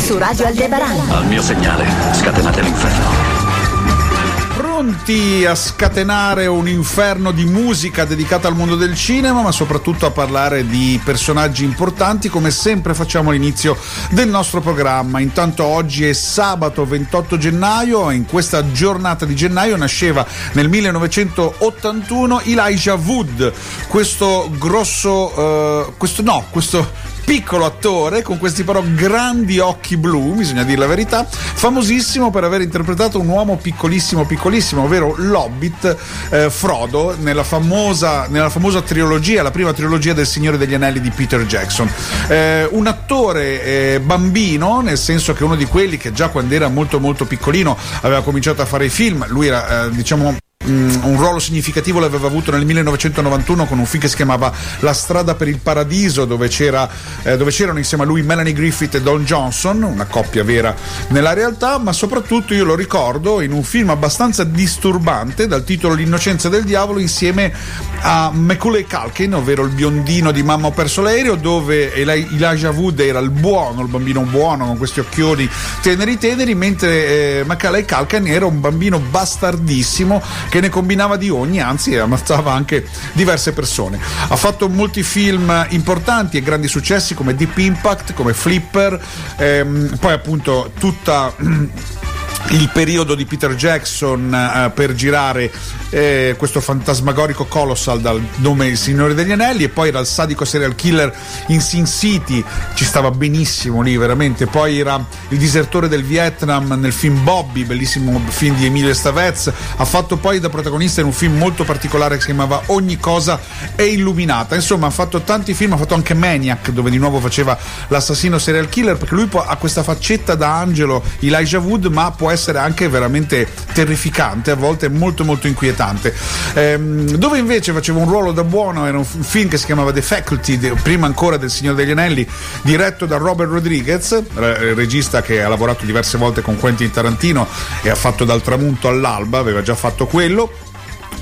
Su Radio Aldebaran. Al mio segnale, scatenate l'inferno. Pronti a scatenare un inferno di musica dedicata al mondo del cinema, ma soprattutto a parlare di personaggi importanti, come sempre facciamo all'inizio del nostro programma. Intanto oggi è sabato 28 gennaio e in questa giornata di gennaio nasceva nel 1981 Elijah Wood, questo grosso, eh, questo no, questo piccolo attore con questi però grandi occhi blu, bisogna dire la verità, famosissimo per aver interpretato un uomo piccolissimo piccolissimo, ovvero l'Hobbit eh, Frodo nella famosa, nella famosa trilogia, la prima trilogia del Signore degli Anelli di Peter Jackson. Eh, un attore eh, bambino, nel senso che uno di quelli che già quando era molto molto piccolino aveva cominciato a fare i film, lui era eh, diciamo un ruolo significativo l'aveva avuto nel 1991 con un film che si chiamava La strada per il paradiso dove, c'era, eh, dove c'erano insieme a lui Melanie Griffith e Don Johnson, una coppia vera nella realtà, ma soprattutto io lo ricordo in un film abbastanza disturbante dal titolo L'innocenza del diavolo insieme a Macaulay Culkin, ovvero il biondino di Mamma ho perso l'aereo, dove Elijah Wood era il buono, il bambino buono con questi occhioni teneri teneri, mentre eh, Macaulay Culkin era un bambino bastardissimo che ne combinava di ogni, anzi ammazzava anche diverse persone. Ha fatto molti film importanti e grandi successi come Deep Impact, come Flipper, ehm, poi appunto tutta il periodo di Peter Jackson eh, per girare eh, questo fantasmagorico Colossal dal nome Il Signore degli Anelli e poi era il sadico serial killer in Sin City, ci stava benissimo lì veramente, poi era il disertore del Vietnam nel film Bobby, bellissimo film di Emilio Stavez, ha fatto poi da protagonista in un film molto particolare che si chiamava Ogni cosa è illuminata, insomma ha fatto tanti film, ha fatto anche Maniac dove di nuovo faceva l'assassino serial killer perché lui ha questa faccetta da angelo Elijah Wood ma può essere anche veramente terrificante, a volte molto molto inquietante. Ehm, dove invece faceva un ruolo da buono era un film che si chiamava The Faculty, prima ancora del Signore degli Anelli, diretto da Robert Rodriguez, regista che ha lavorato diverse volte con Quentin Tarantino e ha fatto dal tramonto all'alba, aveva già fatto quello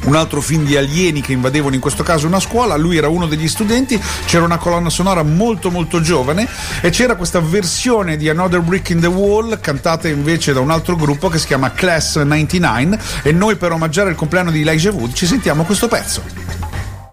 un altro film di alieni che invadevano in questo caso una scuola, lui era uno degli studenti, c'era una colonna sonora molto molto giovane. E c'era questa versione di Another Brick in the Wall cantata invece da un altro gruppo che si chiama Class 99 e noi per omaggiare il compleanno di Elijah Wood ci sentiamo questo pezzo.